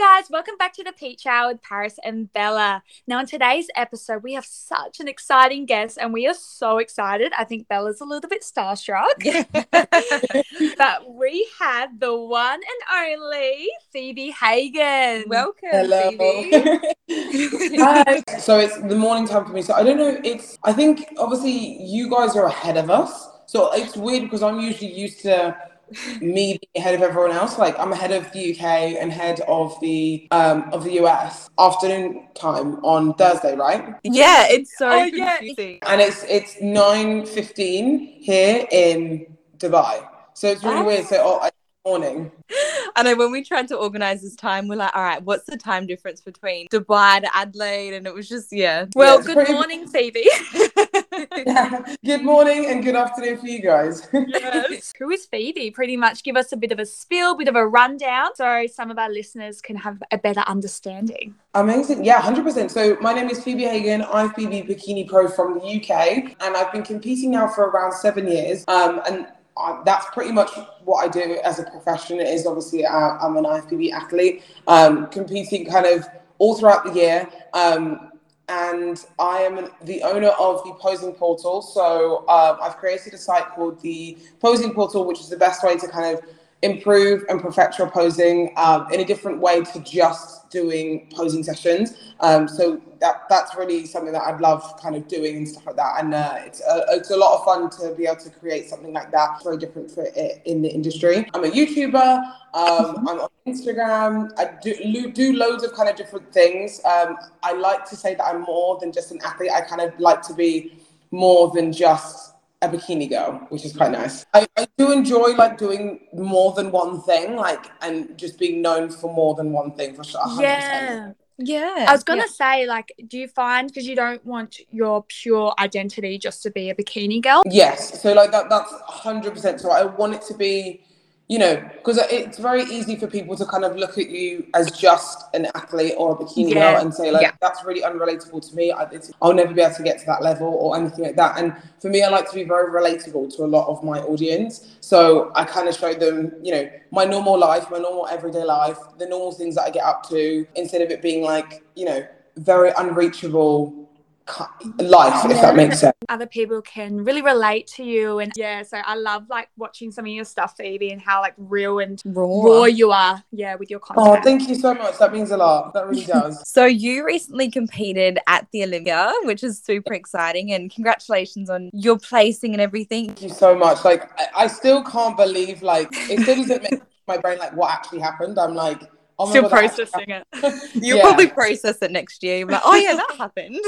guys, welcome back to the Peach Hour with Paris and Bella. Now, in today's episode, we have such an exciting guest, and we are so excited. I think Bella's a little bit starstruck. but we have the one and only Phoebe Hagan. Welcome, Hello. Phoebe. Hi. So it's the morning time for me. So I don't know. It's I think obviously you guys are ahead of us. So it's weird because I'm usually used to me being ahead of everyone else. Like I'm ahead of the UK and head of the um of the US afternoon time on Thursday, right? yeah, it's so Oh, yeah. And it's it's nine fifteen here in Dubai. So it's really weird. So oh, morning. I know when we tried to organize this time, we're like, all right, what's the time difference between Dubai to Adelaide? And it was just, yeah. Well, it's good pretty- morning, Phoebe. good morning and good afternoon for you guys. yes. Who is Phoebe? Pretty much give us a bit of a spiel, bit of a rundown, so some of our listeners can have a better understanding. Amazing. Yeah, 100%. So, my name is Phoebe Hagan. I'm IFBB Bikini Pro from the UK, and I've been competing now for around seven years. Um, and uh, that's pretty much what I do as a profession. It is obviously uh, I'm an IFBB athlete, um, competing kind of all throughout the year. Um, and I am the owner of the Posing Portal. So um, I've created a site called the Posing Portal, which is the best way to kind of improve and perfect your posing um, in a different way to just doing posing sessions. Um, so that that's really something that I'd love kind of doing and stuff like that. And uh, it's a, it's a lot of fun to be able to create something like that. It's very different for it in the industry. I'm a YouTuber. Um, I'm on Instagram. I do do loads of kind of different things. Um, I like to say that I'm more than just an athlete. I kind of like to be more than just a bikini girl, which is quite nice. I, I do enjoy like doing more than one thing, like and just being known for more than one thing for sure. 100%. Yeah. Yeah. I was gonna say, like, do you find because you don't want your pure identity just to be a bikini girl? Yes. So like that that's hundred percent. So I want it to be, you know, because it's very easy for people to kind of look at you as just an athlete or a bikini Yeah. girl and say like Yeah. that's really unrelatable to me. I, it's, I'll never be able to get to that level or anything like that. And for me, I like to be very relatable to a lot of my audience. So I kind of show them, you know, my normal life, my normal everyday life, the normal things that I get up to, instead of it being like, you know, very unreachable life, if that makes sense. Other people can really relate to you, and yeah, so I love like watching some of your stuff, Phoebe, and how like real and raw. raw you are. Yeah, with your oh, content. Oh, thank you so much. That means a lot. That really does. So you recently competed at the Olympia, which is super exciting, and congratulations on your placing and everything. Thank you so much. Like, I, I still can't believe, like, it still doesn't make my brain like what actually happened. I'm like, oh my Still God, processing it. You'll Yeah. probably process it next year. Like, oh yeah, that happened.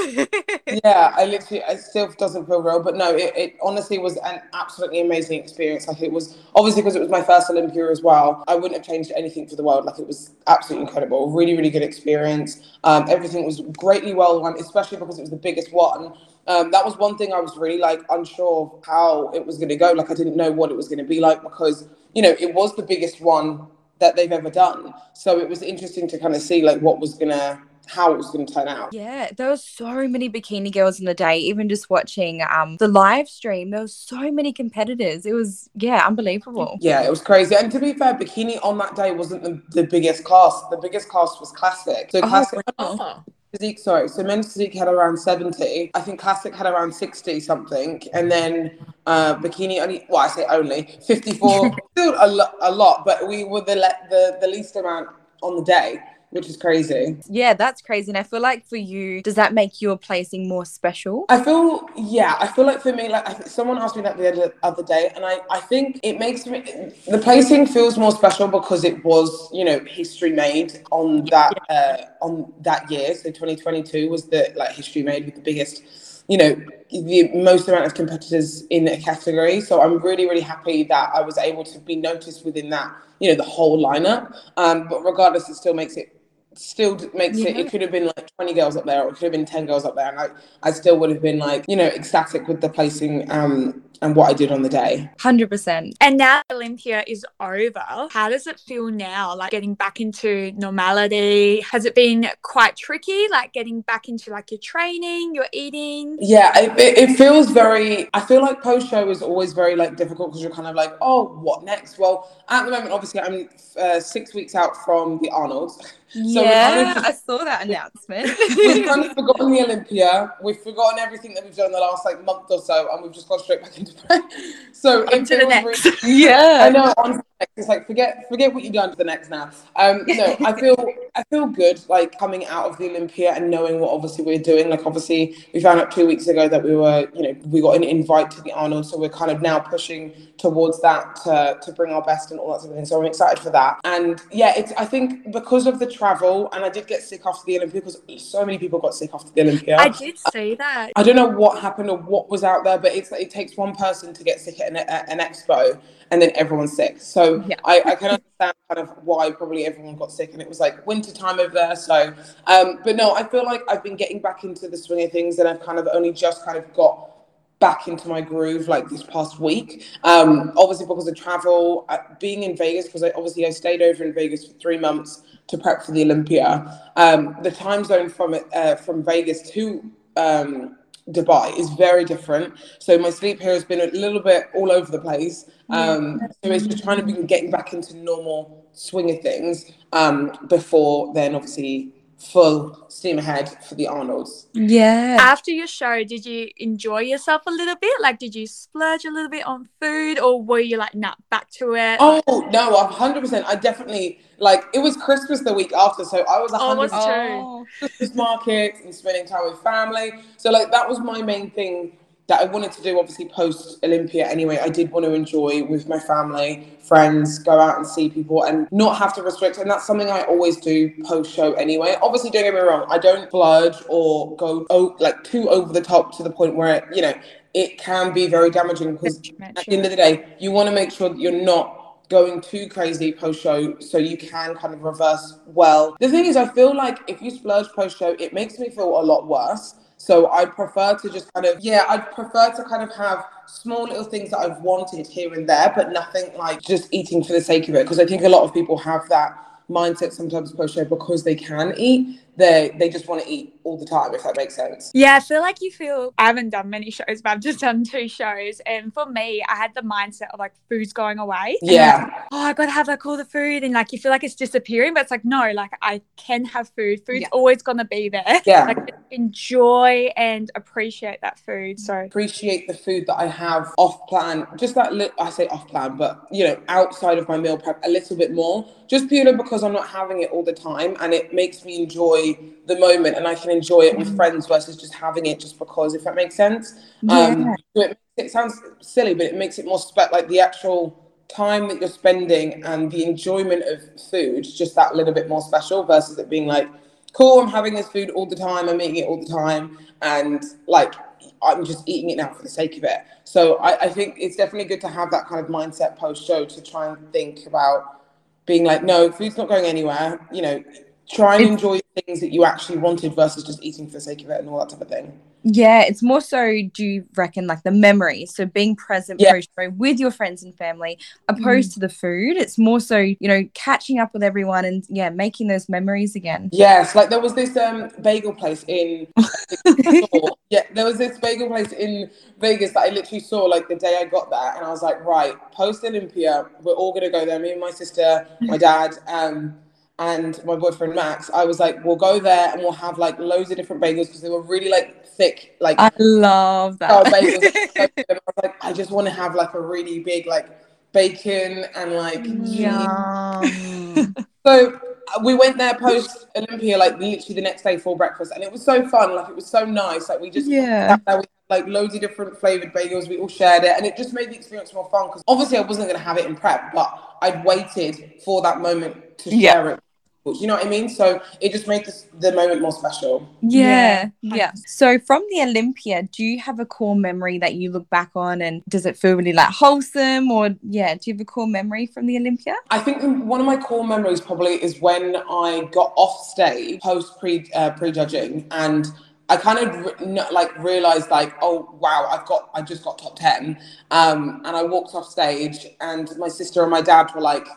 yeah, I literally, it still doesn't feel real. But no, it, it honestly was an absolutely amazing experience. Like, it was obviously because it was my first Olympia as well. I wouldn't have changed anything for the world. Like, it was absolutely incredible. Really, really good experience. Um, everything was greatly well run, especially because it was the biggest one. Um, that was one thing I was really like unsure of how it was going to go. Like, I didn't know what it was going to be like because, you know, it was the biggest one that they've ever done. So it was interesting to kind of see like what was to, how it was going to turn out. Yeah, there were so many bikini girls in the day. Even just watching um the live stream, there were so many competitors. It was yeah, unbelievable. Yeah, it was crazy. And to be fair, bikini on that day wasn't the, the biggest cast. The biggest cast was classic. So classic Oh. Physique, sorry. So men's physique had around 70. I think classic had around 60 something. And then uh, bikini only, well, I say only 54, still a, lo- a lot, but we were the, le- the, the least amount on the day, which is crazy. Yeah, that's crazy. And I feel like for you, does that make your placing more special? I feel, yeah, I feel like for me, like I someone asked me that the other, other day, and I, I think it makes me, the placing feels more special because it was, you know, history made on that, uh, on that year. So 2022 was the like history made with the biggest, you know, the most amount of competitors in a category. So I'm really, really happy that I was able to be noticed within that, you know, the whole lineup. Um, but regardless, it still makes it still d- makes it it could have been like 20 girls up there or it could have been 10 girls up there and I, I still would have been like you know ecstatic with the placing um and what I did on the day. 100%. And now Olympia is over. How does it feel now? Like getting back into normality? Has it been quite tricky? Like getting back into like your training, your eating? Yeah, it, it, it feels very. I feel like post show is always very like difficult because you're kind of like, oh, what next? Well, at the moment, obviously, I'm uh, six weeks out from the Arnold's. So yeah, I saw that announcement. we've kind of forgotten the Olympia. We've forgotten everything that we've done in the last like month or so, and we've just gone straight back into play. So into the next. Really, yeah, I know. On it's like forget forget what you've done to the next now. Um, no, I feel I feel good like coming out of the Olympia and knowing what obviously we're doing. Like obviously we found out two weeks ago that we were you know we got an invite to the Arnold, so we're kind of now pushing towards that to, to bring our best and all that sort of thing. So I'm excited for that. And yeah, it's I think because of the travel, and I did get sick after the Olympia because so many people got sick after the Olympia. I did say that. I don't know what happened or what was out there, but it's it takes one person to get sick at an, at an expo, and then everyone's sick. So yeah. I, I, can understand kind of why probably everyone got sick, and it was like winter time over there. So, um, but no, I feel like I've been getting back into the swing of things, and I've kind of only just kind of got back into my groove like this past week. Um, obviously because of travel, uh, being in Vegas, because I, obviously I stayed over in Vegas for three months to prep for the Olympia. Um, the time zone from uh, from Vegas to um, Dubai is very different. So my sleep here has been a little bit all over the place. Um, so it's just trying to be getting back into normal swing of things um, before then obviously full steam ahead for the Arnolds. Yeah. After your show, did you enjoy yourself a little bit? Like, did you splurge a little bit on food, or were you like, nah, back to it? Oh no, hundred percent. I definitely like. It was Christmas the week after, so I was a oh, hundred oh, Christmas market and spending time with family. So like that was my main thing that I wanted to do, obviously post Olympia anyway. I did want to enjoy with my family, friends, go out and see people and not have to restrict. And that's something I always do post show anyway. Obviously, don't get me wrong, I don't splurge or go oh, like too over the top to the point where, you know, it can be very damaging because at the end of the day, you want to make sure that you're not going too crazy post show so you can kind of reverse well. The thing is, I feel like if you splurge post show, it makes me feel a lot worse so I prefer to just kind of, yeah, I'd prefer to kind of have small little things that I've wanted here and there, but nothing like just eating for the sake of it. Because I think a lot of people have that mindset sometimes show because they can eat they they just want to eat all the time if that makes sense. Yeah i feel like you feel i haven't done many shows but i've just done two shows and for me i had the mindset of like food's going away. Yeah. like, oh i gotta have like all the food and like you feel like it's disappearing but it's like no like i can have food. Food's yeah. always gonna be there. Yeah. Like enjoy and appreciate that food so. Appreciate the food that i have off plan. Just that li- i say off plan but you know outside of my meal prep a little bit more. Just purely because i'm not having it all the time and it makes me enjoy the moment and I can enjoy it with mm. friends versus just having it just because, if that makes sense. Yeah. Um, it, it, sounds silly, but it makes it more spe- like the actual time that you're spending and the enjoyment of food, just that little bit more special versus it being like, cool, I'm having this food all the time, I'm eating it all the time, and like I'm just eating it now for the sake of it. So I, I think it's definitely good to have that kind of mindset post show to try and think about being like, no, food's not going anywhere. You know, try and enjoy things that you actually wanted versus just eating for the sake of it and all that type of thing. Yeah, it's more so, do you reckon, like the memory? So being present yeah. with your friends and family, opposed mm. to the food. It's more so, you know, catching up with everyone and, yeah, making those memories again. Yes, like there was this um bagel place in, yeah, there was this bagel place in Vegas that I literally saw like the day I got there. And I was like, right, post Olympia, we're all going to go there. Me and my sister, my dad, um, and my boyfriend Max, I was like, we'll go there and we'll have like loads of different bagels because they were really like thick, like I love that. bagels. I was like, I just want to have like a really big like bacon and like Yum. so uh, we went there post Olympia, like literally the next day for breakfast, and it was so fun. Like it was so nice. Like we just yeah. we had, like loads of different flavored bagels. We all shared it, and it just made the experience more fun. Because obviously I wasn't going to have it in prep, but I'd waited for that moment to yeah. share it you know what I mean? So it just made this, the moment more special. Yeah, yeah, yeah. So from the Olympia, do you have a core memory that you look back on and does it feel really like wholesome or yeah, do you have a core memory from the Olympia? I think one of my core memories probably is when I got off stage post pre uh, prejudging and I kind of re- like realized like, oh wow, I've got, I just got top ten, um, and I walked off stage, and my sister and my dad were like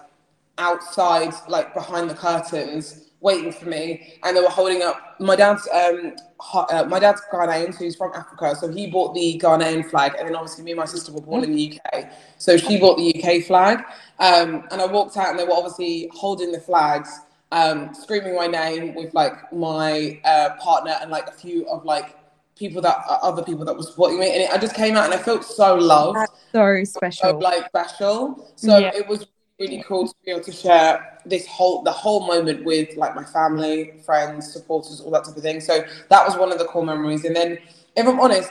outside, like behind the curtains, waiting for me, and they were holding up my dad's um, uh, my dad's Ghanaian, so he's from Africa, so he bought the Ghanaian flag, and then obviously me and my sister were born in the UK, so she bought the UK flag, um, and I walked out, and they were obviously holding the flags um, screaming my name with like my uh, partner and like a few of like people that uh, other people that were supporting me, and it, I just came out and I felt so loved, so special, so, like special. So Yeah. it was really cool to be able to share this whole the whole moment with like my family, friends, supporters, all that type of thing. So that was one of the core memories. And then, if I'm honest.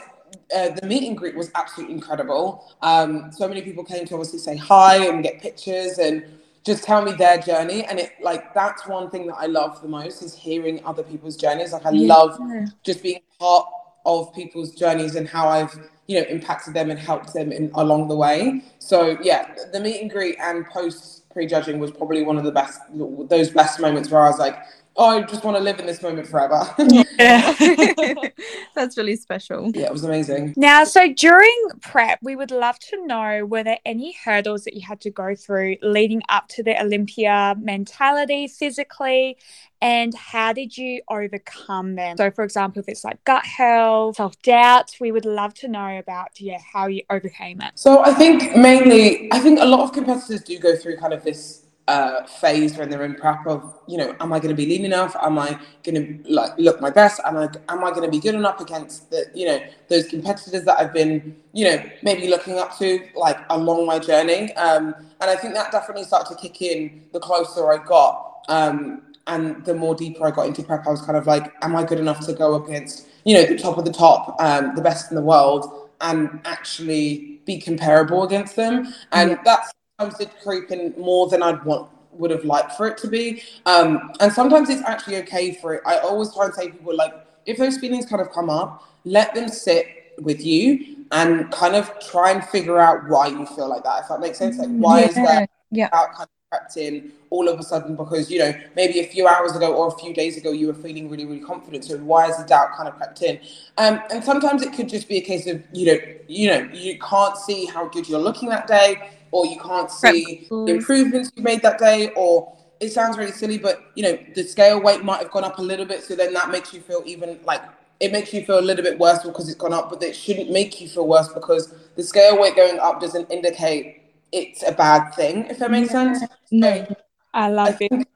Uh, the meet and greet was absolutely incredible. Um, so many people came to obviously say hi and get pictures and just tell me their journey and it like that's one thing that i love the most is hearing other people's journeys like i Yeah. love just being part of people's journeys and how i've you know impacted them and helped them in along the way. So yeah the meet and greet and post prejudging was probably one of the best those best moments where i was like oh i just want to live in this moment forever Yeah. That's really special. yeah it was amazing Now, so during prep, we would love to know were there any hurdles that you had to go through leading up to the Olympia mentality physically, and how did you overcome them? So, for example, if it's like gut health, self doubt, we would love to know about yeah how you overcame it. So I think mainly, I think a lot of competitors do go through kind of this uh, phase when they're in prep of, you know, am I going to be lean enough? Am I going to like look my best? Am I am I going to be good enough against the, you know, those competitors that I've been, you know, maybe looking up to like along my journey? Um, and I think that definitely started to kick in the closer I got. Um, and the more deeper I got into prep, I was kind of like, am I good enough to go against, you know, the top of the top, um, the best in the world, and actually be comparable against them? And that sometimes did creep in more than I'd want would have liked for it to be. Um, and sometimes it's actually okay for it. I always try and say to people like, if those feelings kind of come up, let them sit with you and kind of try and figure out why you feel like that. If that makes sense, like why is that Yeah. out kind of crept in all of a sudden because you know maybe a few hours ago or a few days ago you were feeling really really confident so why has the doubt kind of crept in um, and sometimes it could just be a case of you know you know you can't see how good you're looking that day or you can't see the improvements you made that day or it sounds really silly but you know the scale weight might have gone up a little bit so then that makes you feel even like it makes you feel a little bit worse because it's gone up but it shouldn't make you feel worse because the scale weight going up doesn't indicate it's a bad thing if that makes sense No. I I love it. think,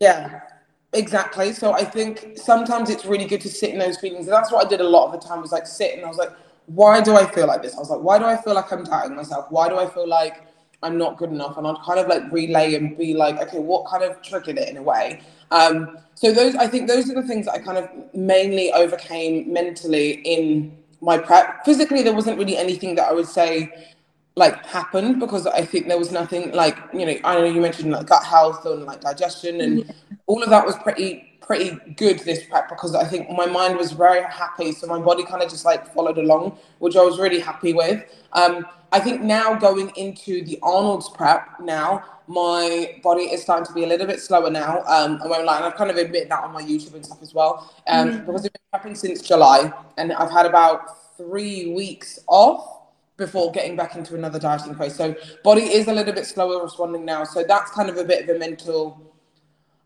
yeah, exactly. So I think sometimes it's really good to sit in those feelings. And that's what I did a lot of the time was like sit and I was like, why do I feel like this? I was like, why do I feel like I'm doubting myself? Why do I feel like I'm not good enough? And I'd kind of like relay and be like, okay, what kind of triggered it in a way? Um, so those, I think those are the things that I kind of mainly overcame mentally in my prep. Physically, there wasn't really anything that I would say like happened because I think there was nothing like you know I know you mentioned like gut health and like digestion and all of that was pretty pretty good this prep because I think my mind was very happy so my body kind of just like followed along which I was really happy with. Um I think now going into the Arnold's prep now my body is starting to be a little bit slower now um I won't lie and I've kind of admitted that on my YouTube and stuff as well um because I've been prepping since July and I've had about three weeks off before getting back into another dieting phase. So body is a little bit slower responding now. So that's kind of a bit of a mental,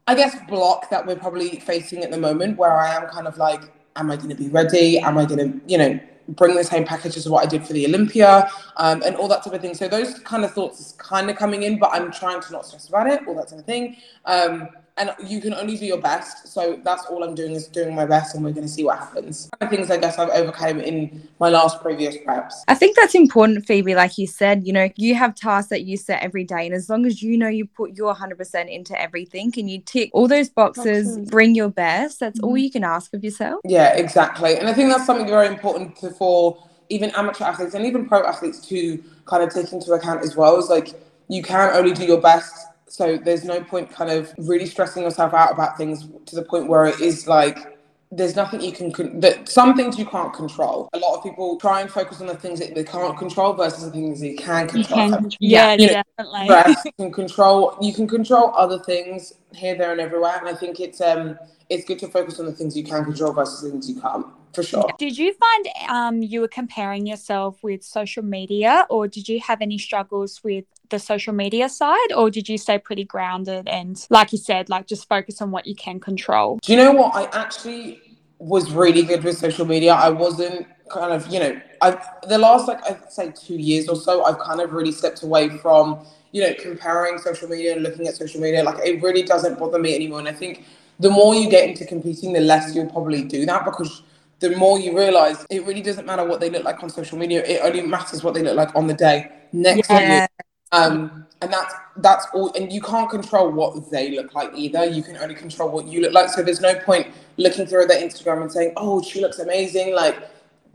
I guess, block that we're probably facing at the moment where I am kind of like, am I going to be ready? Am I going to, you know, bring the same package as what I did for the Olympia um, and all that type of thing. So those kind of thoughts is kind of coming in, but I'm trying to not stress about it, all that type of thing. Um, and you can only do your best. So that's all I'm doing is doing my best, and we're going to see what happens. Kind of things I guess I've overcome in my last previous preps. I think that's important, Phoebe. Like you said, you know, you have tasks that you set every day, and as long as you know you put your 100% into everything and you tick all those boxes, Boxes. bring your best, that's all mm-hmm. you can ask of yourself. Yeah, exactly. And I think that's something very important to, for even amateur athletes and even pro athletes to kind of take into account as well. Is like you can only do your best. So there's no point kind of really stressing yourself out about things to the point where it is like there's nothing you can con- that some things you can't control. A lot of people try and focus on the things that they can't control versus the things you can control. You can, yeah, You know, definitely. Stress, you can control you can control other things here, there, and everywhere. And I think it's um it's good to focus on the things you can control versus the things you can't. For sure. Did you find um, you were comparing yourself with social media, or did you have any struggles with the social media side, or did you stay pretty grounded and, like you said, like just focus on what you can control? Do you know what? I actually was really good with social media. I wasn't kind of, you know, I the last like I'd say two years or so, I've kind of really stepped away from, you know, comparing social media and looking at social media. Like it really doesn't bother me anymore. And I think the more you get into competing, the less you'll probably do that because the more you realize it really doesn't matter what they look like on social media. It only matters what they look like on the day next to you. Yeah. Um, and that's that's all. And you can't control what they look like either. You can only control what you look like. So there's no point looking through their Instagram and saying, "Oh, she looks amazing," like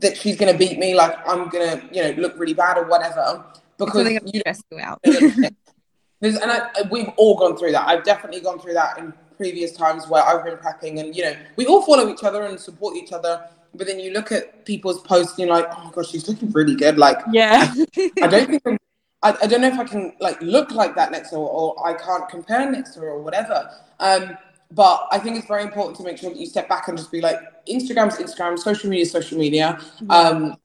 that she's gonna beat me. Like I'm gonna, you know, look really bad or whatever. Because you stress you out. there's, and I, we've all gone through that. I've definitely gone through that in previous times where I've been prepping, and you know, we all follow each other and support each other. But then you look at people's posts, and you're like, oh my gosh, she's looking really good. Like, Yeah. I don't think I'm, I, I don't know if I can like look like that next to her, or I can't compare next to her, or whatever. Um, but I think it's very important to make sure that you step back and just be like, Instagram's Instagram, social media is social media. Um,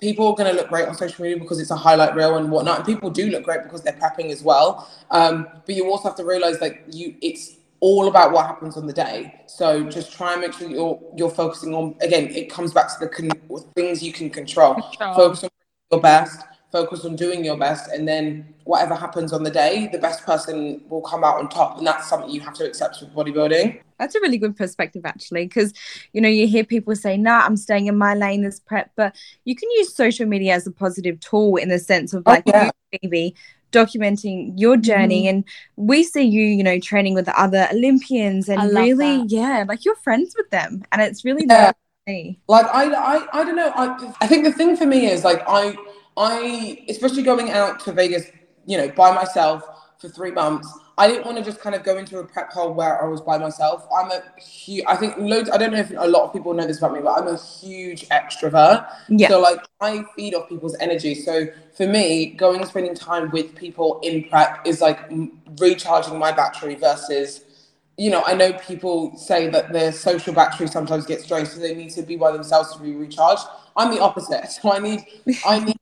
people are going to look great on social media because it's a highlight reel and whatnot, and people do look great because they're prepping as well. Um, but you also have to realize like you, it's all about what happens on the day. So just try and make sure you're you're focusing on. Again, it comes back to the con- things you can control. Control. Focus on your best. Focus on doing your best, and then whatever happens on the day, the best person will come out on top, and that's something you have to accept with bodybuilding. That's a really good perspective, actually, because you know you hear people say, "Nah, I'm staying in my lane this prep," but you can use social media as a positive tool in the sense of Oh, like yeah. you, Phoebe, documenting your journey, mm-hmm. and we see you, you know, training with other Olympians, and really, that. yeah, like you're friends with them, and it's really Yeah. nice to see. like I, I I don't know I, I think the thing for me is like I I especially going out to Vegas you know by myself for three months I didn't want to just kind of go into a prep hole where I was by myself I'm a huge I think loads I don't know if a lot of people know this about me but I'm a huge extrovert Yeah. so like I feed off people's energy so for me going and spending time with people in prep is like recharging my battery versus you know, I know people say that their social battery sometimes gets drained, so they need to be by themselves to be recharged. I'm the opposite. So I need I need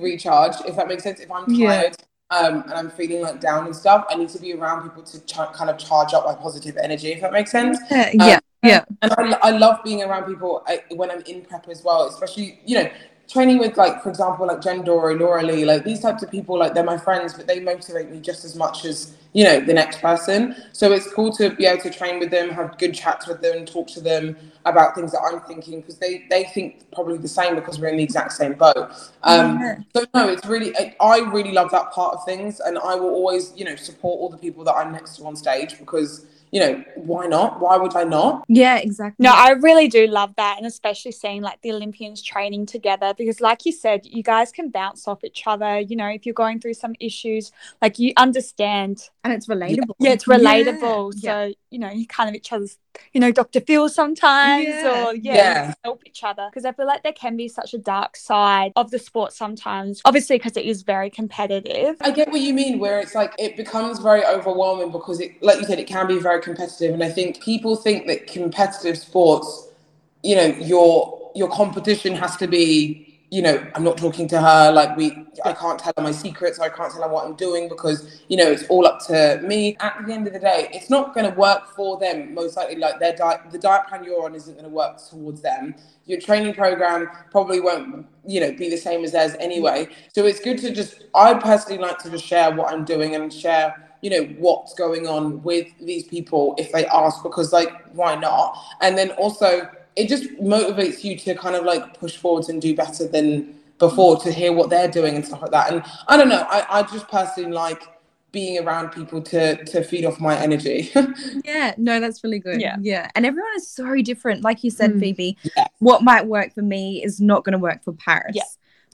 recharge, if that makes sense. If I'm Yeah. tired um, and I'm feeling like down and stuff, I need to be around people to ch- kind of charge up my positive energy, if that makes sense. Yeah, yeah, yeah. And I, I love being around people I, when I'm in prep as well, especially, you know, training with like, for example, like Jen Dorie, Laura Lee, like these types of people, like they're my friends, but they motivate me just as much as, you know, the next person. So it's cool to be able to train with them, have good chats with them, talk to them about things that I'm thinking because they, they think probably the same because we're in the exact same boat. Um, Yeah. So no, it's really, I, I really love that part of things and I will always, you know, support all the people that I'm next to on stage because, you know, why not? Why would I not? Yeah, exactly. No, I really do love that. And especially seeing like the Olympians training together because, like you said, you guys can bounce off each other. You know, if you're going through some issues, like you understand. and it's relatable. Yeah, it's relatable. Yeah, So, you know, you kind of each other's, you know, Dr. Phil sometimes Yeah. or, yeah, Yeah. help each other. Because I feel like there can be such a dark side of the sport sometimes, obviously, because it is very competitive. I get what you mean, where it's like it becomes very overwhelming because it, like you said, it can be very competitive, and I think people think that competitive sports, you know, your your competition has to be, you know, I'm not talking to her, like we, I can't tell her my secrets, I can't tell her what I'm doing because you know it's all up to me. At the end of the day, it's not going to work for them most likely. Like their diet, the diet plan you're on isn't going to work towards them. Your training program probably won't, you know, be the same as theirs anyway. So it's good to just, I personally like to just share what I'm doing and share you know what's going on with these people if they ask because like why not and then also it just motivates you to kind of like push forwards and do better than before to hear what they're doing and stuff like that and i don't know i, I just personally like being around people to to feed off my energy Yeah, no, that's really good. Yeah. yeah. And everyone is so different. Like you said, Mm. Phoebe, Yeah. what might work for me is not going to work for Paris. Yeah.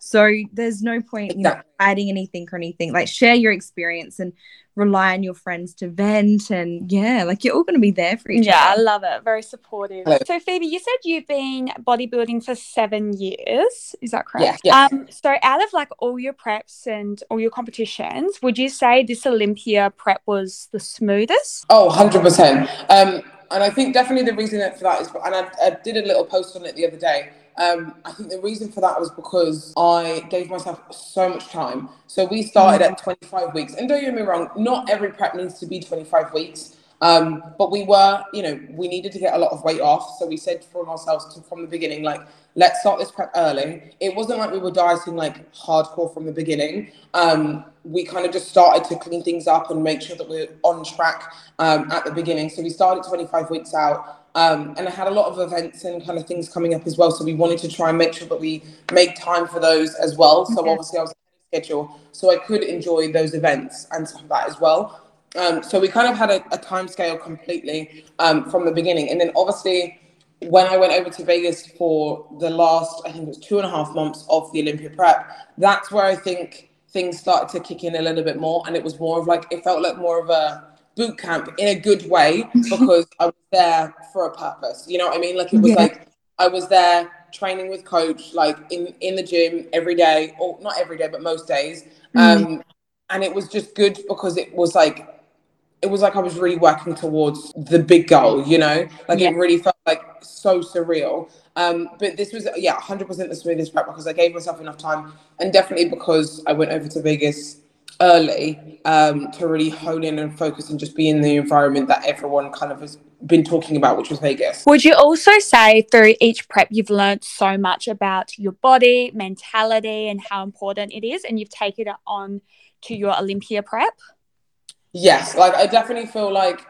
So there's no point, you know, hiding anything or anything. Like share your experience and rely on your friends to vent and yeah, like you're all gonna be there for each other. yeah, other. I love it. Very supportive. Hello. So Phoebe, you said you've been bodybuilding for seven years. Is that correct? Yeah, yeah. Um, so out of like all your preps and all your competitions, would you say this Olympia prep was the smoothest? Oh, 100%. Um, and I think definitely the reason for that is, and I, I did a little post on it the other day. Um, I think the reason for that was because I gave myself so much time. So we started at 25 weeks. And don't get me wrong, not every prep needs to be 25 weeks. Um, but we were, you know, we needed to get a lot of weight off. So we said from ourselves to, from the beginning, like, let's start this prep early. It wasn't like we were dieting like hardcore from the beginning. Um, we kind of just started to clean things up and make sure that we're on track um, at the beginning. So we started 25 weeks out. Um, and I had a lot of events and kind of things coming up as well. So we wanted to try and make sure that we made time for those as well. So Okay. obviously I was schedule, so I could enjoy those events and stuff like that as well. Um, so we kind of had a, a time scale completely um, from the beginning. And then obviously when I went over to Vegas for the last, I think it was two and a half months of the Olympia prep, that's where I think things started to kick in a little bit more. And it was more of like, it felt like more of a boot camp in a good way because I was there for a purpose. You know what I mean? Like it was Yeah. like, I was there training with coach, like in, in the gym every day, or not every day, but most days. Um, and it was just good because it was like, it was like I was really working towards the big goal, you know? Like Yeah. it really felt like so surreal. Um, but this was, yeah, 100% the smoothest prep because I gave myself enough time and definitely because I went over to Vegas early um, to really hone in and focus and just be in the environment that everyone kind of has been talking about, which was Vegas. Would you also say through each prep you've learned so much about your body, mentality, and how important it is, and you've taken it on to your Olympia prep? Yes, like I definitely feel like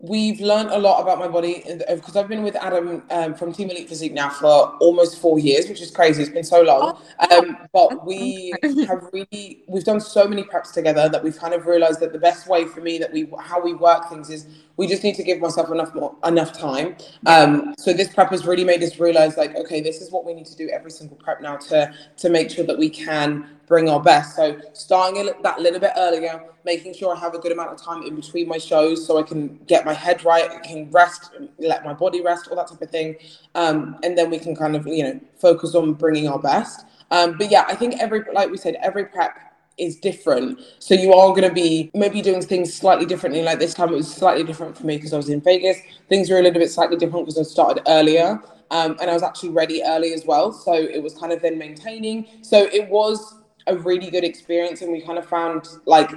we've learned a lot about my body because I've been with Adam um, from Team Elite Physique now for almost four years, which is crazy. It's been so long. Um, but we have really we've done so many preps together that we've kind of realized that the best way for me that we how we work things is we just need to give myself enough more enough time. Um, so this prep has really made us realize like okay, this is what we need to do every single prep now to to make sure that we can bring our best. So starting that little bit earlier, making sure I have a good amount of time in between my shows so I can get my head right, I can rest, let my body rest, all that type of thing. Um, and then we can kind of, you know, focus on bringing our best. Um, but yeah, I think every, like we said, every prep is different. So you are going to be maybe doing things slightly differently. Like this time it was slightly different for me because I was in Vegas. Things were a little bit slightly different because I started earlier. Um, and I was actually ready early as well. So it was kind of then maintaining. So it was a really good experience and we kind of found like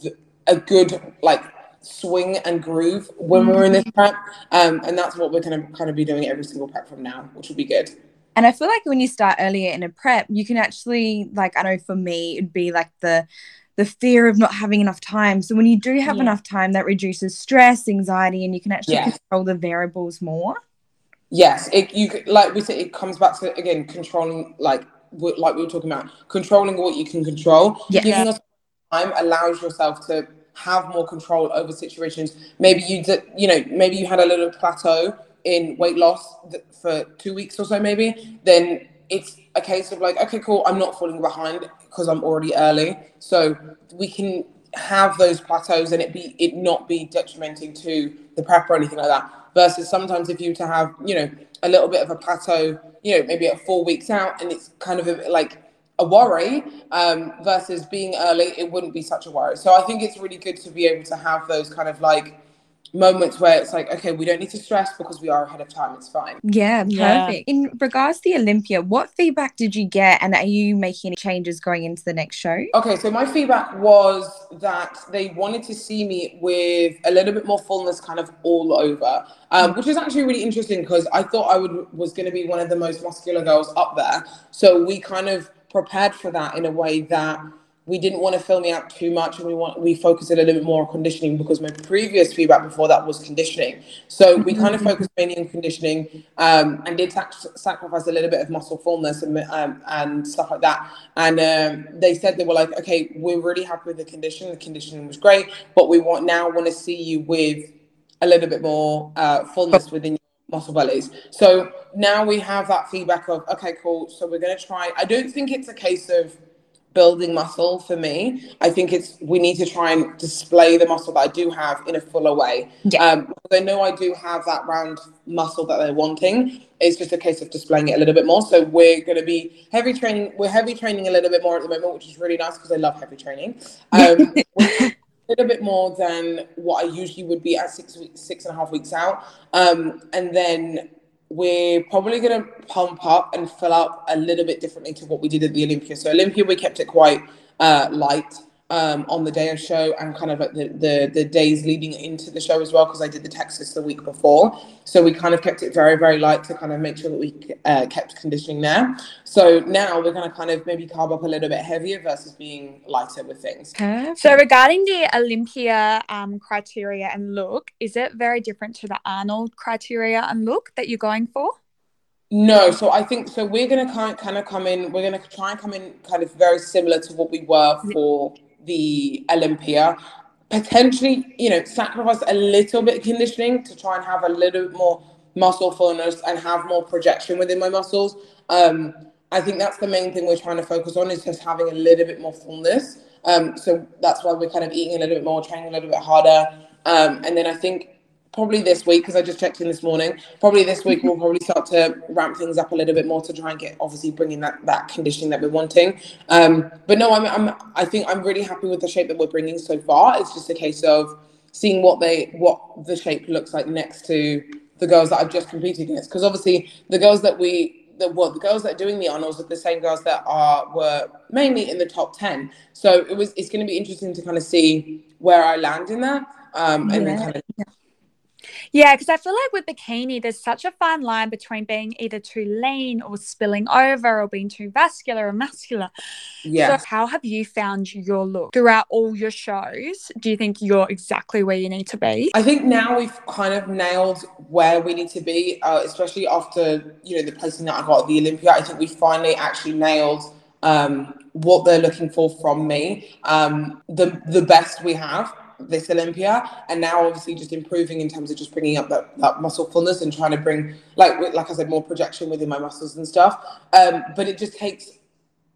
th- a good like swing and groove when we were in this prep um, and that's what we're going to kind of be doing every single prep from now which will be good And I feel like when you start earlier in a prep, you can actually like I know for me it'd be like the the fear of not having enough time. So when you do have Yeah. enough time, that reduces stress, anxiety, and you can actually Yeah. control the variables more. yes it you like we said it comes back to again controlling like like we were talking about controlling what you can control Yeah. giving us time allows yourself to have more control over situations maybe you did you know maybe you had a little plateau in weight loss th- for two weeks or so maybe then it's a case of like okay cool i'm not falling behind because i'm already early. So we can have those plateaus and it be it not be detrimenting to the prep or anything like that. Versus sometimes if you to have you know a little bit of a plateau you know maybe at four weeks out and it's kind of a, like a worry um, versus being early it wouldn't be such a worry. So i think it's really good to be able to have those kind of like moments where it's like okay we don't need to stress because we are ahead of time it's fine Yeah, Yeah. perfect. In regards to the Olympia, what feedback did you get, and are you making any changes going into the next show? Okay, so my feedback was that they wanted to see me with a little bit more fullness, kind of all over, um, which is actually really interesting because I thought I would was going to be one of the most muscular girls up there. So we kind of prepared for that in a way that we didn't want to fill me out too much, and we want we focused a little bit more on conditioning because my previous feedback before that was conditioning. So we kind of focused mainly on conditioning um, and did sac- sacrifice a little bit of muscle fullness and um, and stuff like that. And um, they said they were like, okay, we're really happy with the condition. The conditioning was great, but we want now want to see you with a little bit more uh, fullness within your muscle bellies. So now we have that feedback of okay, cool. So we're gonna try. I don't think it's a case of building muscle for me. I think it's we need to try and display the muscle that I do have in a fuller way. Yeah. Um, I know I do have that round muscle that they're wanting. It's just a case of displaying it a little bit more. So we're going to be heavy training. We're heavy training a little bit more at the moment, which is really nice because I love heavy training. Um, a little bit more than what I usually would be at six weeks, six and a half weeks out. Um, and then we're probably going to pump up and fill up a little bit differently to what we did at the Olympia. So Olympia, we kept it quite uh, light um, on the day of show and kind of like the, the, the days leading into the show as well, because I did the Texas the week before. So we kind of kept it very, very light to kind of make sure that we uh, kept conditioning there. So now we're going to kind of maybe carb up a little bit heavier versus being lighter with things. So regarding the Olympia um, criteria and look, is it very different to the Arnold criteria and look that you're going for? No, so I think so. We're gonna kind kind of come in. We're gonna try and come in kind of very similar to what we were for the Olympia. Potentially, you know, sacrifice a little bit conditioning to try and have a little bit more muscle fullness and have more projection within my muscles. Um, I think that's the main thing we're trying to focus on is just having a little bit more fullness. Um, so that's why we're kind of eating a little bit more, training a little bit harder. Um, and then I think probably this week because I just checked in this morning. Probably this week we'll probably start to ramp things up a little bit more to try and get obviously bringing that that conditioning that we're wanting. Um, but no, I'm, I'm I think I'm really happy with the shape that we're bringing so far. It's just a case of seeing what they what the shape looks like next to the girls that I've just competed against. Because obviously the girls that we the well, the girls that are doing the Arnolds are the same girls that are were mainly in the top ten. So it was it's going to be interesting to kind of see where I land in that. Um, and then kind of Yeah, because I feel like with bikini, there's such a fine line between being either too lean or spilling over or being too vascular or muscular. yeah. So, how have you found your look throughout all your shows? Do you think you're exactly where you need to be? I think now we've kind of nailed where we need to be, uh, especially after you know the placing that I got at the Olympia. I think we finally actually nailed um, what they're looking for from me. Um, the the best we have this Olympia, and now obviously just improving in terms of just bringing up that, that muscle fullness and trying to bring like like I said more projection within my muscles and stuff. Um, but it just takes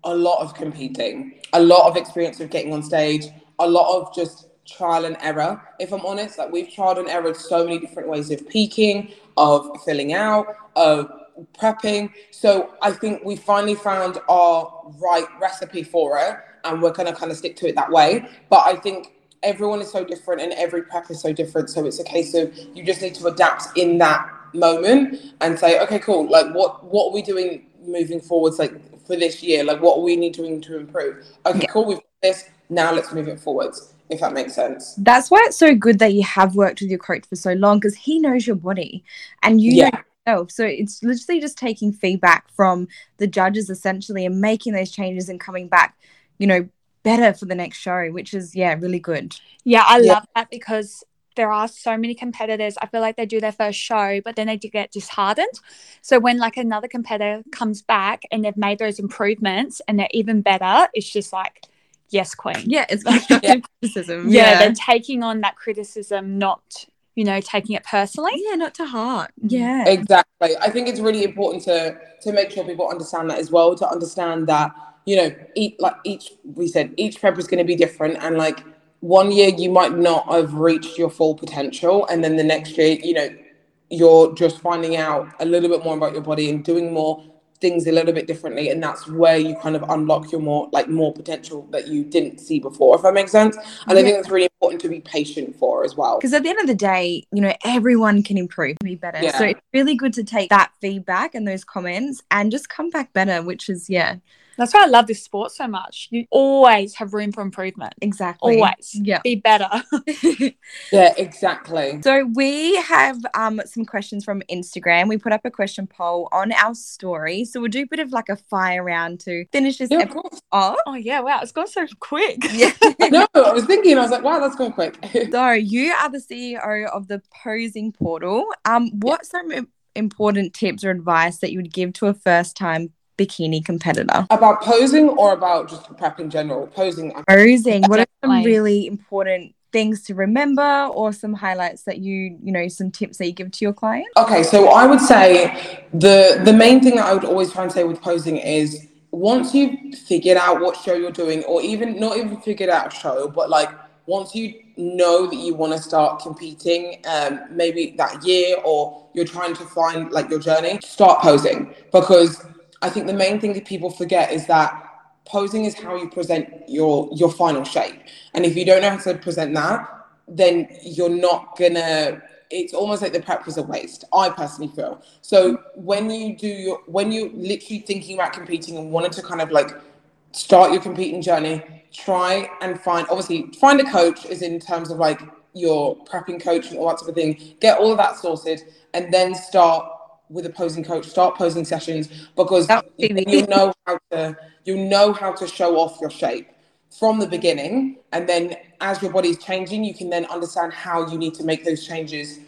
a lot of competing, a lot of experience of getting on stage, a lot of just trial and error. If I'm honest, like we've tried and errored so many different ways of peaking, of filling out, of prepping. So I think we finally found our right recipe for it, and we're gonna kind of stick to it that way. But I think everyone is so different, and every prep is so different. So it's a case of you just need to adapt in that moment and say, okay, cool. Like, what what are we doing moving forwards? Like for this year, like what are we need doing to improve? Okay, Yeah. cool. We've got this. Now let's move it forwards. If that makes sense. That's why it's so good that you have worked with your coach for so long because he knows your body and you Yeah. know yourself. So it's literally just taking feedback from the judges essentially and making those changes and coming back, you know, better for the next show, which is, yeah, really good. Yeah, I Yeah. love that because there are so many competitors. I feel like they do their first show, but then they do get disheartened. So when like another competitor comes back and they've made those improvements and they're even better, it's just like, yes, queen. Yeah, it's constructive criticism. Yeah, they're taking on that criticism, not you know taking it personally. yeah, not to heart. Mm. Yeah. Exactly. I think it's really important to to make sure people understand that as well. To understand that you know, each like each we said each prep is going to be different, and like one year you might not have reached your full potential, and then the next year, you know, you're just finding out a little bit more about your body and doing more things a little bit differently and that's where you kind of unlock your more like more potential that you didn't see before if that makes sense. And i think it's really important to be patient for as well. Because at the end of the day, you know, everyone can improve, be better. So it's really good to take that feedback and those comments and just come back better, which is, yeah, That's why I love this sport so much. You always have room for improvement. exactly. Always. Yeah. Be better. yeah exactly So we have um, some questions from Instagram. We put up a question poll on our story. So we'll do a bit of like a fire round to finish this yeah, episode course. off. oh yeah, wow, it's gone so quick. Yeah. no i was thinking i was like wow that's going quick so you are the CEO of the Posing Portal. Um, what some important tips or advice that you would give to a first time bikini competitor? About posing or about just prep in general? Posing. Posing. What are some really important things to remember or some highlights that you, you know, some tips that you give to your client? Okay, so I would say the the main thing that I would always try and say with posing is once you've figured out what show you're doing, or even not even figured out a show, but like once you know that you want to start competing, um, maybe that year, or you're trying to find like your journey, start posing because I think the main thing that people forget is that posing is how you present your your final shape, and if you don't know how to present that, then you're not gonna it's almost like the prep was a waste. I personally feel. So when you do your when you're literally thinking about competing and wanted to kind of like start your competing journey try and find obviously find a coach is in terms of like your prepping coach and all that sort of thing. Get all of that sorted and then start with a posing coach start posing sessions because you, you know how to you know how to show off your shape from the beginning. And then as your body's changing you can then understand how you need to make those changes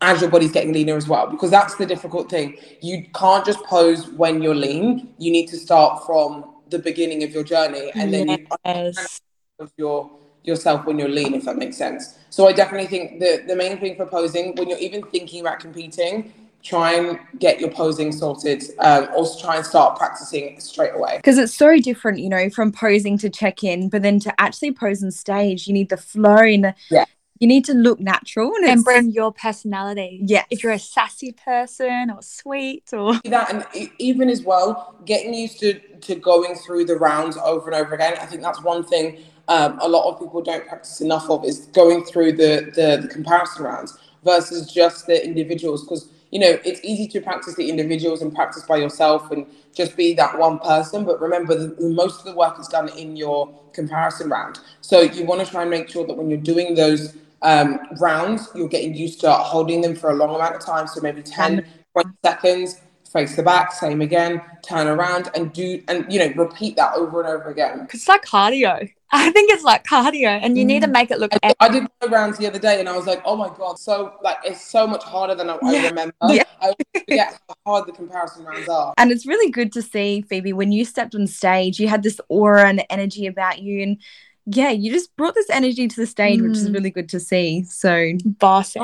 as your body's getting leaner as well because that's the difficult thing. You can't just pose when you're lean. You need to start from the beginning of your journey and then yes. you your yourself when you're lean if that makes sense. So i definitely think the the main thing for posing when you're even thinking about competing try and get your posing sorted um, also try and start practicing straight away because it's so different you know from posing to check in but then to actually pose on stage you need the flow and yeah you need to look natural and, and bring your personality. Yeah. If you're a sassy person or sweet or that, and even as well, getting used to to going through the rounds over and over again. I think that's one thing um, a lot of people don't practice enough of is going through the the, the comparison rounds versus just the individuals because you know it's easy to practice the individuals and practice by yourself and just be that one person but remember the, most of the work is done in your comparison round so you want to try and make sure that when you're doing those um, rounds, you're getting used to holding them for a long amount of time. So maybe 10, 20 seconds, face the back, same again, turn around and do, and you know, repeat that over and over again. It's like cardio. I think it's like cardio, and you mm. need to mm. make it look. I, I did rounds the other day, and I was like, "Oh my god!" So like, it's so much harder than I, yeah. I remember. Yeah. I forget how hard the comparison rounds are. And it's really good to see Phoebe when you stepped on stage. You had this aura and energy about you, and yeah, you just brought this energy to the stage, mm. which is mm. really good to see. So, boss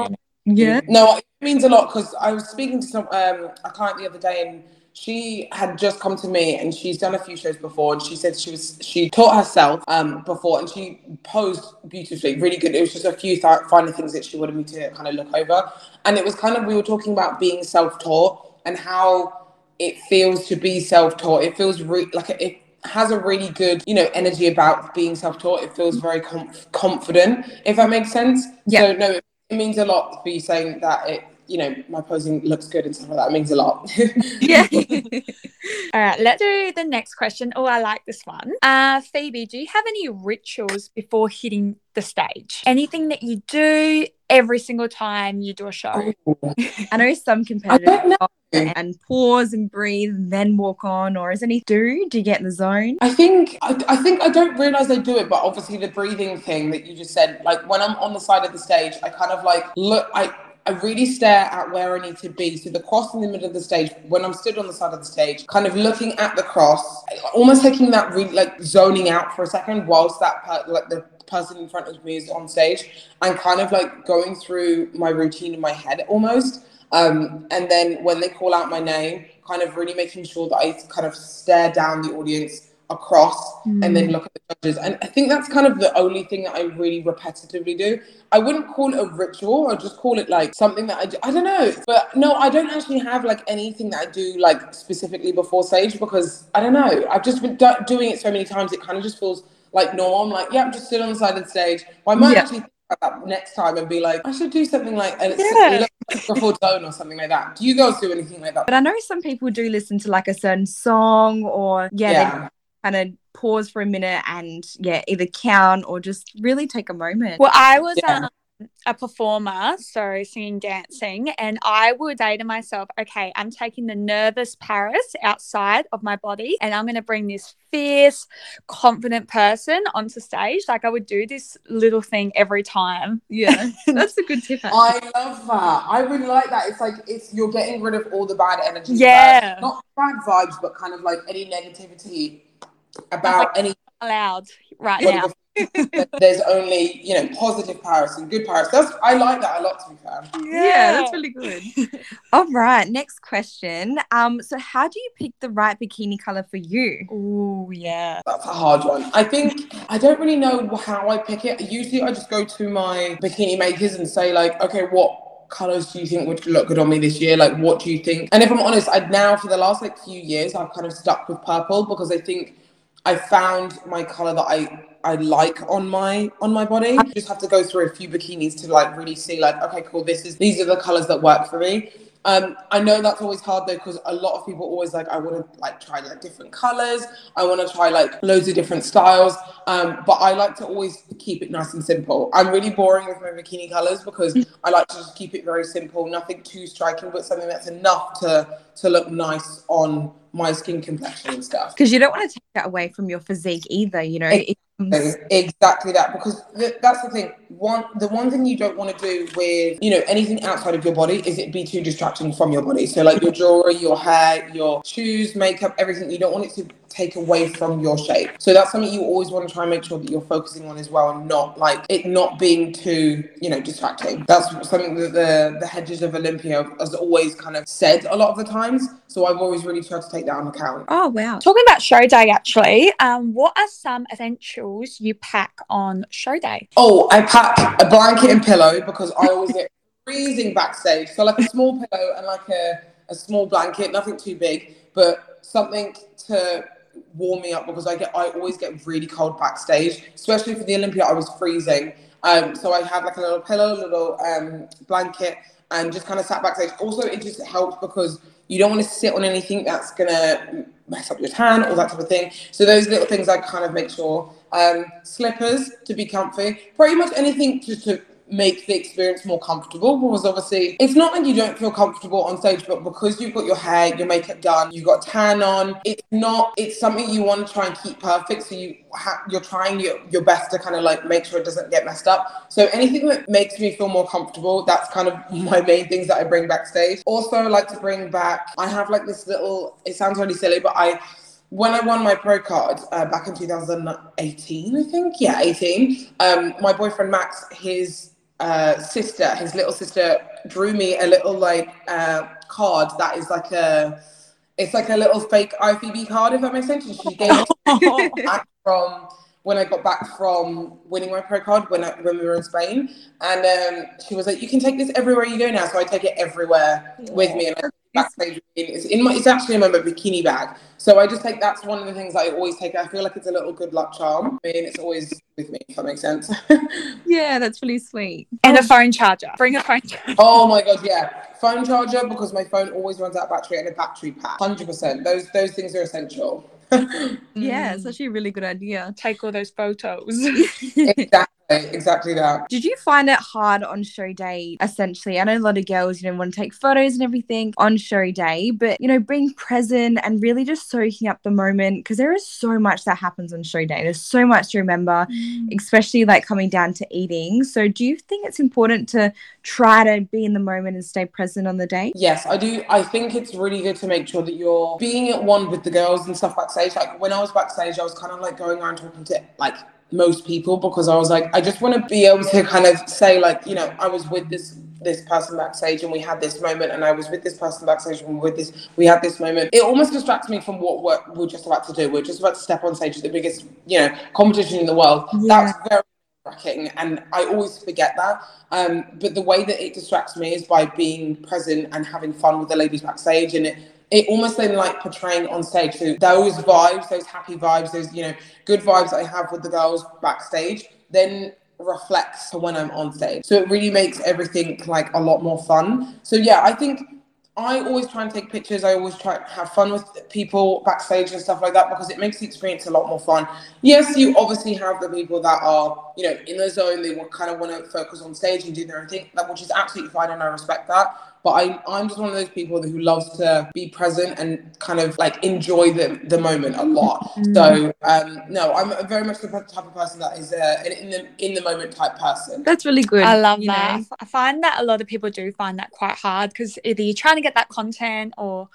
Yeah. No, it means a lot because I was speaking to some um, a client the other day and she had just come to me and she's done a few shows before and she said she was she taught herself um, before and she posed beautifully really good it was just a few th- final things that she wanted me to kind of look over and it was kind of we were talking about being self-taught and how it feels to be self-taught it feels re- like it has a really good, you know, energy about being self-taught. It feels very conf- confident, if that makes sense. Yeah. So no, it, it means a lot for you saying that it you know, my posing looks good and stuff like that. It means a lot. yeah. All right, let's do the next question. Oh, I like this one. Uh, Phoebe, do you have any rituals before hitting the stage? Anything that you do every single time you do a show? Oh. I know some competitors and pause and breathe and then walk on or is any do you get in the zone i think I, I, think i don't realize i do it but obviously the breathing thing that you just said like when i'm on the side of the stage i kind of like look i I really stare at where I need to be. So the cross in the middle of the stage, when I'm stood on the side of the stage, kind of looking at the cross, almost taking that really like zoning out for a second whilst that per- like the person in front of me is on stage, and kind of like going through my routine in my head almost. Um, and then when they call out my name, kind of really making sure that I kind of stare down the audience across mm. and then mm. look at the judges. And I think that's kind of the only thing that I really repetitively do. I wouldn't call it a ritual, I just call it like something that I do. I don't know. But no, I don't actually have like anything that I do like specifically before stage because I don't know. I've just been do- doing it so many times, it kind of just feels like normal. I'm like, yeah, I'm just sitting on the side of the stage. Well, I might yeah. actually that next time and be like, I should do something like and yeah. before tone or something like that. Do you girls do anything like that? But I know some people do listen to like a certain song or yeah, yeah. Kind of pause for a minute and yeah, either count or just really take a moment. Well, I was yeah. um, a performer, so singing, dancing, and I would say to myself, okay, I'm taking the nervous Paris outside of my body and I'm going to bring this fierce, confident person onto stage. Like I would do this little thing every time. Yeah, that's a good tip. I love that. I really like that. It's like it's you're getting rid of all the bad energy. Yeah. Not bad vibes, but kind of like any negativity about like, any allowed right now. there's only you know positive Paris and good Paris. That's I like that a lot. To be fair, Yeah, that's really good. All right, next question. Um, so how do you pick the right bikini color for you? Oh yeah. that's a hard one. I think I don't really know how I pick it. Usually, I just go to my bikini makers and say like, okay, what colors do you think would look good on me this year? Like, what do you think? And if I'm honest, I now for the last like few years, I've kind of stuck with purple because I think I found my color that I I like on my on my body. You just have to go through a few bikinis to like really see like, okay, cool, this is these are the colors that work for me. Um, I know that's always hard though because a lot of people always like I want to like try like different colors. I want to try like loads of different styles. Um, but I like to always keep it nice and simple. I'm really boring with my bikini colors because I like to just keep it very simple, nothing too striking, but something that's enough to to look nice on my skin complexion and stuff. Because you don't want to take that away from your physique either. You know, comes- Exactly that, because th- that's the thing. One, the one thing you don't want to do with you know anything outside of your body is it be too distracting from your body. So like your jewelry, your hair, your shoes, makeup, everything. You don't want it to take away from your shape. So that's something you always want to try and make sure that you're focusing on as well, and not like it not being too you know distracting. That's something that the the hedges of Olympia has always kind of said a lot of the times. So I've always really tried to take that on account. oh wow. Talking about show day, actually, um, what are some essentials you pack on show day? Oh, I pack a blanket and pillow because I always get freezing backstage. So like a small pillow and like a, a small blanket, nothing too big, but something to warm me up because I get I always get really cold backstage, especially for the Olympia. I was freezing. Um, so I had like a little pillow, a little um, blanket, and just kind of sat backstage. Also, it just helps because you don't want to sit on anything that's gonna mess up your tan or that type of thing. So those little things I kind of make sure. Um, slippers to be comfy, pretty much anything just to make the experience more comfortable because obviously it's not like you don't feel comfortable on stage but because you've got your hair your makeup done you've got tan on it's not it's something you want to try and keep perfect so you ha- you're trying your, your best to kind of like make sure it doesn't get messed up. So anything that makes me feel more comfortable that's kind of my main things that i bring backstage. Also like to bring back i have like this little it sounds really silly but i when I won my pro card uh, back in 2018, I think, yeah, 18, um, my boyfriend Max, his uh, sister, his little sister, drew me a little like uh, card that is like a, it's like a little fake IFBB card, if that makes sense. And she gave it back from when I got back from winning my pro card when I, when we were in Spain, and um, she was like, "You can take this everywhere you go now." So I take it everywhere with me, and I backstage. It's in my. It's actually in my bikini bag. So I just take. That's one of the things I always take. I feel like it's a little good luck charm. I mean, it's always with me. If that makes sense. Yeah, that's really sweet. And a phone charger. Bring a phone charger. oh my god, yeah. Phone charger because my phone always runs out of battery and a battery pack. Hundred percent. Those those things are essential. Mm. Yeah, it's actually a really good idea. Take all those photos. exactly. Eh, exactly that. Did you find it hard on show day? Essentially, I know a lot of girls, you know, want to take photos and everything on show day, but you know, being present and really just soaking up the moment because there is so much that happens on show day. There's so much to remember, mm. especially like coming down to eating. So, do you think it's important to try to be in the moment and stay present on the day? Yes, I do. I think it's really good to make sure that you're being at one with the girls and stuff backstage. Like when I was backstage, I was kind of like going around talking to like most people because I was like, I just want to be able to kind of say like, you know, I was with this this person backstage and we had this moment and I was with this person backstage and we with this we had this moment. It almost distracts me from what we're, we're just about to do. We're just about to step on stage at the biggest, you know, competition in the world. Yeah. That's very cracking and I always forget that. Um, but the way that it distracts me is by being present and having fun with the ladies backstage and it it almost then like portraying on stage. So those vibes, those happy vibes, those you know good vibes I have with the girls backstage, then reflects to when I'm on stage. So it really makes everything like a lot more fun. So yeah, I think I always try and take pictures. I always try to have fun with people backstage and stuff like that because it makes the experience a lot more fun. Yes, you obviously have the people that are, you know, in the zone. They kind of want to focus on stage and do their own thing, which is absolutely fine, and I respect that. But I, I'm just one of those people who loves to be present and kind of like enjoy the, the moment a lot. So um, no, I'm very much the type of person that is uh, an in the in the moment type person. That's really good. I love you that. know. I find that a lot of people do find that quite hard because either you're trying to get that content or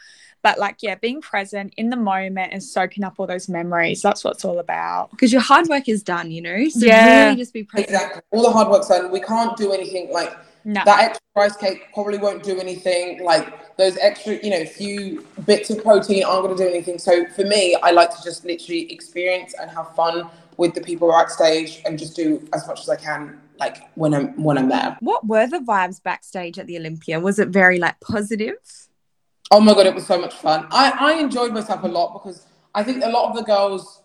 but like yeah being present in the moment and soaking up all those memories that's what it's all about because your hard work is done you know so Yeah. really just be present Exactly. All the hard work's done. We can't do anything like no that extra rice cake probably won't do anything. Like those extra, you know, few bits of protein aren't going to do anything. So for me, I like to just literally experience and have fun with the people backstage and just do as much as I can, like when I'm when I'm there. what were the vibes backstage at the olympia was it very like positive Oh my god, it was so much fun. I I enjoyed myself a lot because I think a lot of the girls.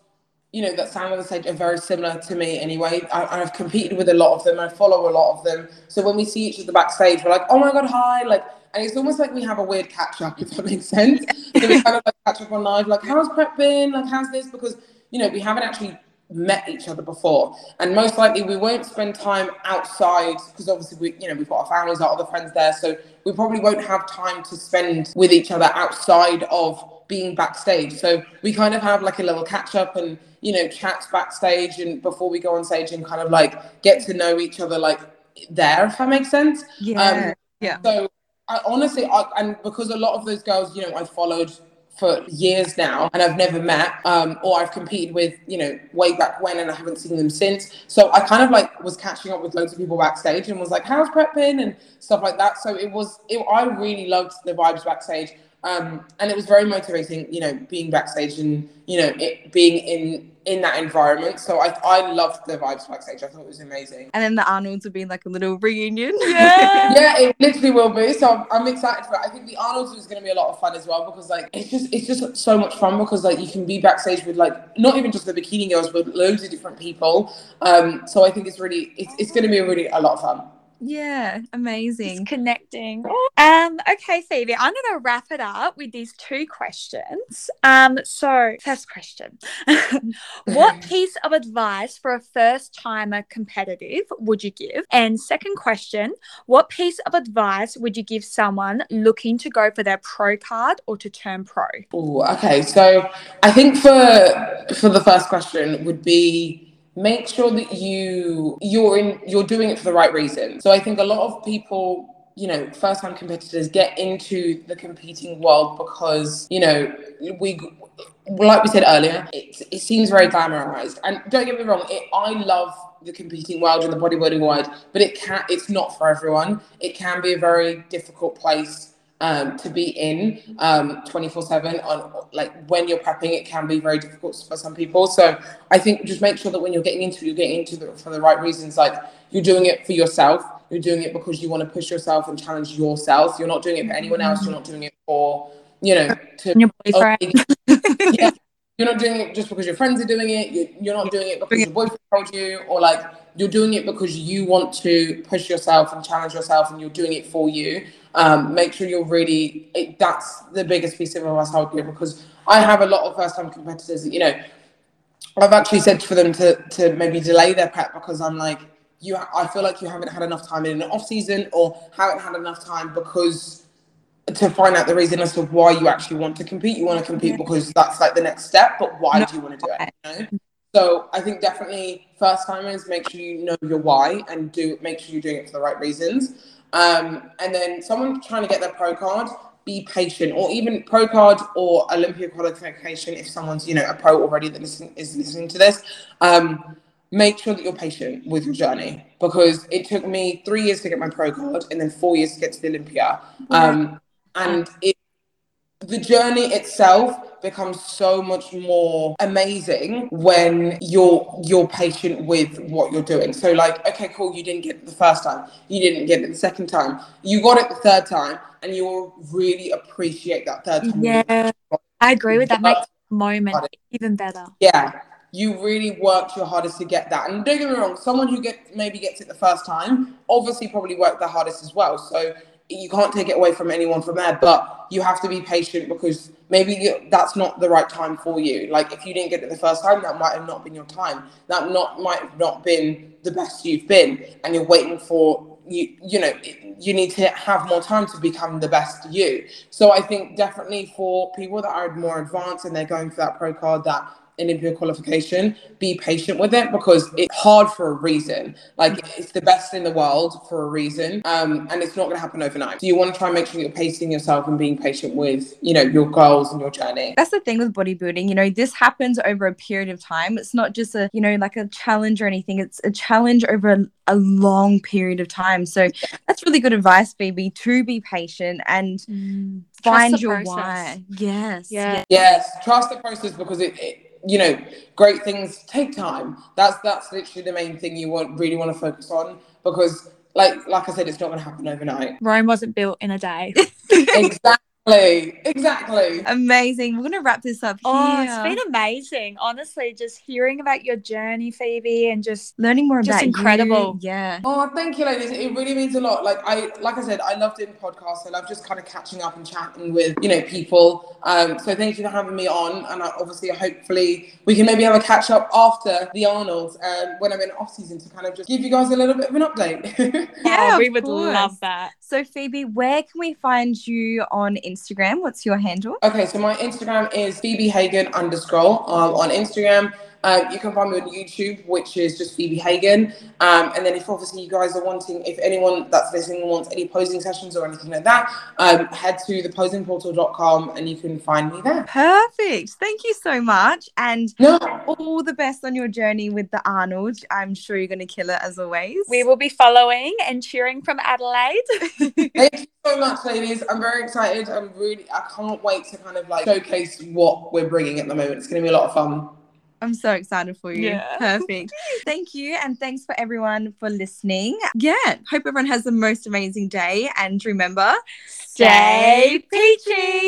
You know that stand on the stage are very similar to me anyway. I, I've competed with a lot of them. I follow a lot of them. So when we see each other backstage, we're like, "Oh my god, hi!" Like, and it's almost like we have a weird catch up, if that makes sense. so we kind of like catch up on live, like, "How's prep been? Like, how's this?" Because you know we haven't actually met each other before, and most likely we won't spend time outside because obviously we, you know, we've got our families, our other friends there, so we probably won't have time to spend with each other outside of being backstage. So we kind of have like a little catch up and you know chats backstage and before we go on stage and kind of like get to know each other like there, if that makes sense. yeah yeah So I honestly, I, and because a lot of those girls, you know, I followed for years now and I've never met um, or I've competed with, you know, way back when and I haven't seen them since. So I kind of like was catching up with loads of people backstage and was like, how's prep been and stuff like that. So it was, it, I really loved the vibes backstage. Um, and it was very motivating, you know, being backstage and, you know, it being in in that environment. So I, I loved the vibes backstage. I thought it was amazing. and then the arnolds would be like a little reunion yeah yeah, it literally will be. So I'm, I'm excited for it. I think the Arnold's is going to be a lot of fun as well because like it's just it's just so much fun because like you can be backstage with like not even just the bikini girls but loads of different people. Um, so I think it's really it's, it's going to be really a lot of fun. Yeah amazing Just connecting. Um, okay, Phoebe, I'm gonna wrap it up with these two questions. Um, so first question. what piece of advice for a first timer competitive would you give? And second question, what piece of advice would you give someone looking to go for their pro card or to turn pro? Ooh, okay, so I think for for the first question would be make sure that you you're in you're doing it for the right reason. So I think a lot of people you know, first time competitors get into the competing world because, you know, we, like we said earlier, it, it seems very glamorized. And don't get me wrong, it, I love the competing world and the bodybuilding world, but it can it's not for everyone. It can be a very difficult place um, to be in um, 24/7. On like when you're prepping, it can be very difficult for some people. So I think just make sure that when you're getting into it, you're getting into it for the right reasons. Like you're doing it for yourself. You're doing it because you want to push yourself and challenge yourself. You're not doing it for anyone else. You're not doing it for you know to your boyfriend. yeah. You're not doing it just because your friends are doing it. You're, you're not doing it because your boyfriend told you, or like you're doing it because you want to push yourself and challenge yourself, and you're doing it for you. Um, make sure you're really. It, that's the biggest piece of advice I would give because I have a lot of first-time competitors. That, you know, I've actually said for them to to maybe delay their prep because I'm like, you. I feel like you haven't had enough time in an off season, or haven't had enough time because to find out the reason as to why you actually want to compete. You want to compete because that's like the next step, but why No. do you want to do it? You know? So I think definitely first timers make sure you know your why and do make sure you're doing it for the right reasons. Um, and then someone trying to get their pro card, be patient, or even pro card or Olympia qualification if someone's you know a pro already that listen, is listening to this. Um, make sure that you're patient with your journey because it took me three years to get my pro card and then four years to get to the Olympia. Um, and it, the journey itself becomes so much more amazing when you're you're patient with what you're doing. So like, okay, cool, you didn't get it the first time, you didn't get it the second time, you got it the third time, and you'll really appreciate that third time. Yeah, I agree with that. Makes the moment even better. Yeah, you really worked your hardest to get that. And don't get me wrong, someone who get maybe gets it the first time obviously probably worked the hardest as well. So you can't take it away from anyone from there, but you have to be patient because maybe that's not the right time for you. Like if you didn't get it the first time, that might have not been your time. That not might have not been the best you've been, and you're waiting for you. You know, you need to have more time to become the best you. So I think definitely for people that are more advanced and they're going for that pro card that Olympia qualification, be patient with it because it's hard for a reason. Like it's the best in the world for a reason, um, and it's not going to happen overnight. So you want to try and make sure you're pacing yourself and being patient with, you know, your goals and your journey. That's the thing with bodybuilding. You know, this happens over a period of time. It's not just a, you know, like a challenge or anything. It's a challenge over a, a long period of time. So that's really good advice, Phoebe, to be patient and Mm. find your process. why. Yes. Yeah. Yes, trust the process because it, it, you know, great things take time. That's that's literally the main thing you want really want to focus on because, like like I said, it's not going to happen overnight. Rome wasn't built in a day. exactly, exactly. Amazing. We're gonna wrap this up here. Oh, it's been amazing. Honestly, just hearing about your journey, Phoebe, and just learning more just about you. incredible. Yeah. Oh, thank you, ladies. It really means a lot. Like I, like I said, I love doing podcasts. I love just kind of catching up and chatting with you know people. Um, so thank you for having me on. And I, obviously, hopefully, we can maybe have a catch up after the Arnold um, when I'm in off season to kind of just give you guys a little bit of an update. Yeah, oh, we would course. love that. So Phoebe, where can we find you on Instagram? What's your handle? Okay, so my Instagram is Phoebe Hagan underscore um, on Instagram. Um, you can find me on YouTube, which is just Phoebe Hagan. Um, and then if obviously you guys are wanting, if anyone that's listening wants any posing sessions or anything like that, um, head to theposingportal.com and you can find me there. Perfect. Thank you so much. And No, all the best on your journey with the Arnold. I'm sure you're gonna kill it as always. We will be following and cheering from Adelaide. thank you so much, ladies. I'm very excited. I'm really, I can't wait to kind of like showcase what we're bringing at the moment. It's going to be a lot of fun. I'm so excited for you. Yeah. Perfect. Thank you. And thanks for everyone for listening. Yeah. Hope everyone has the most amazing day. And remember, Stay peachy.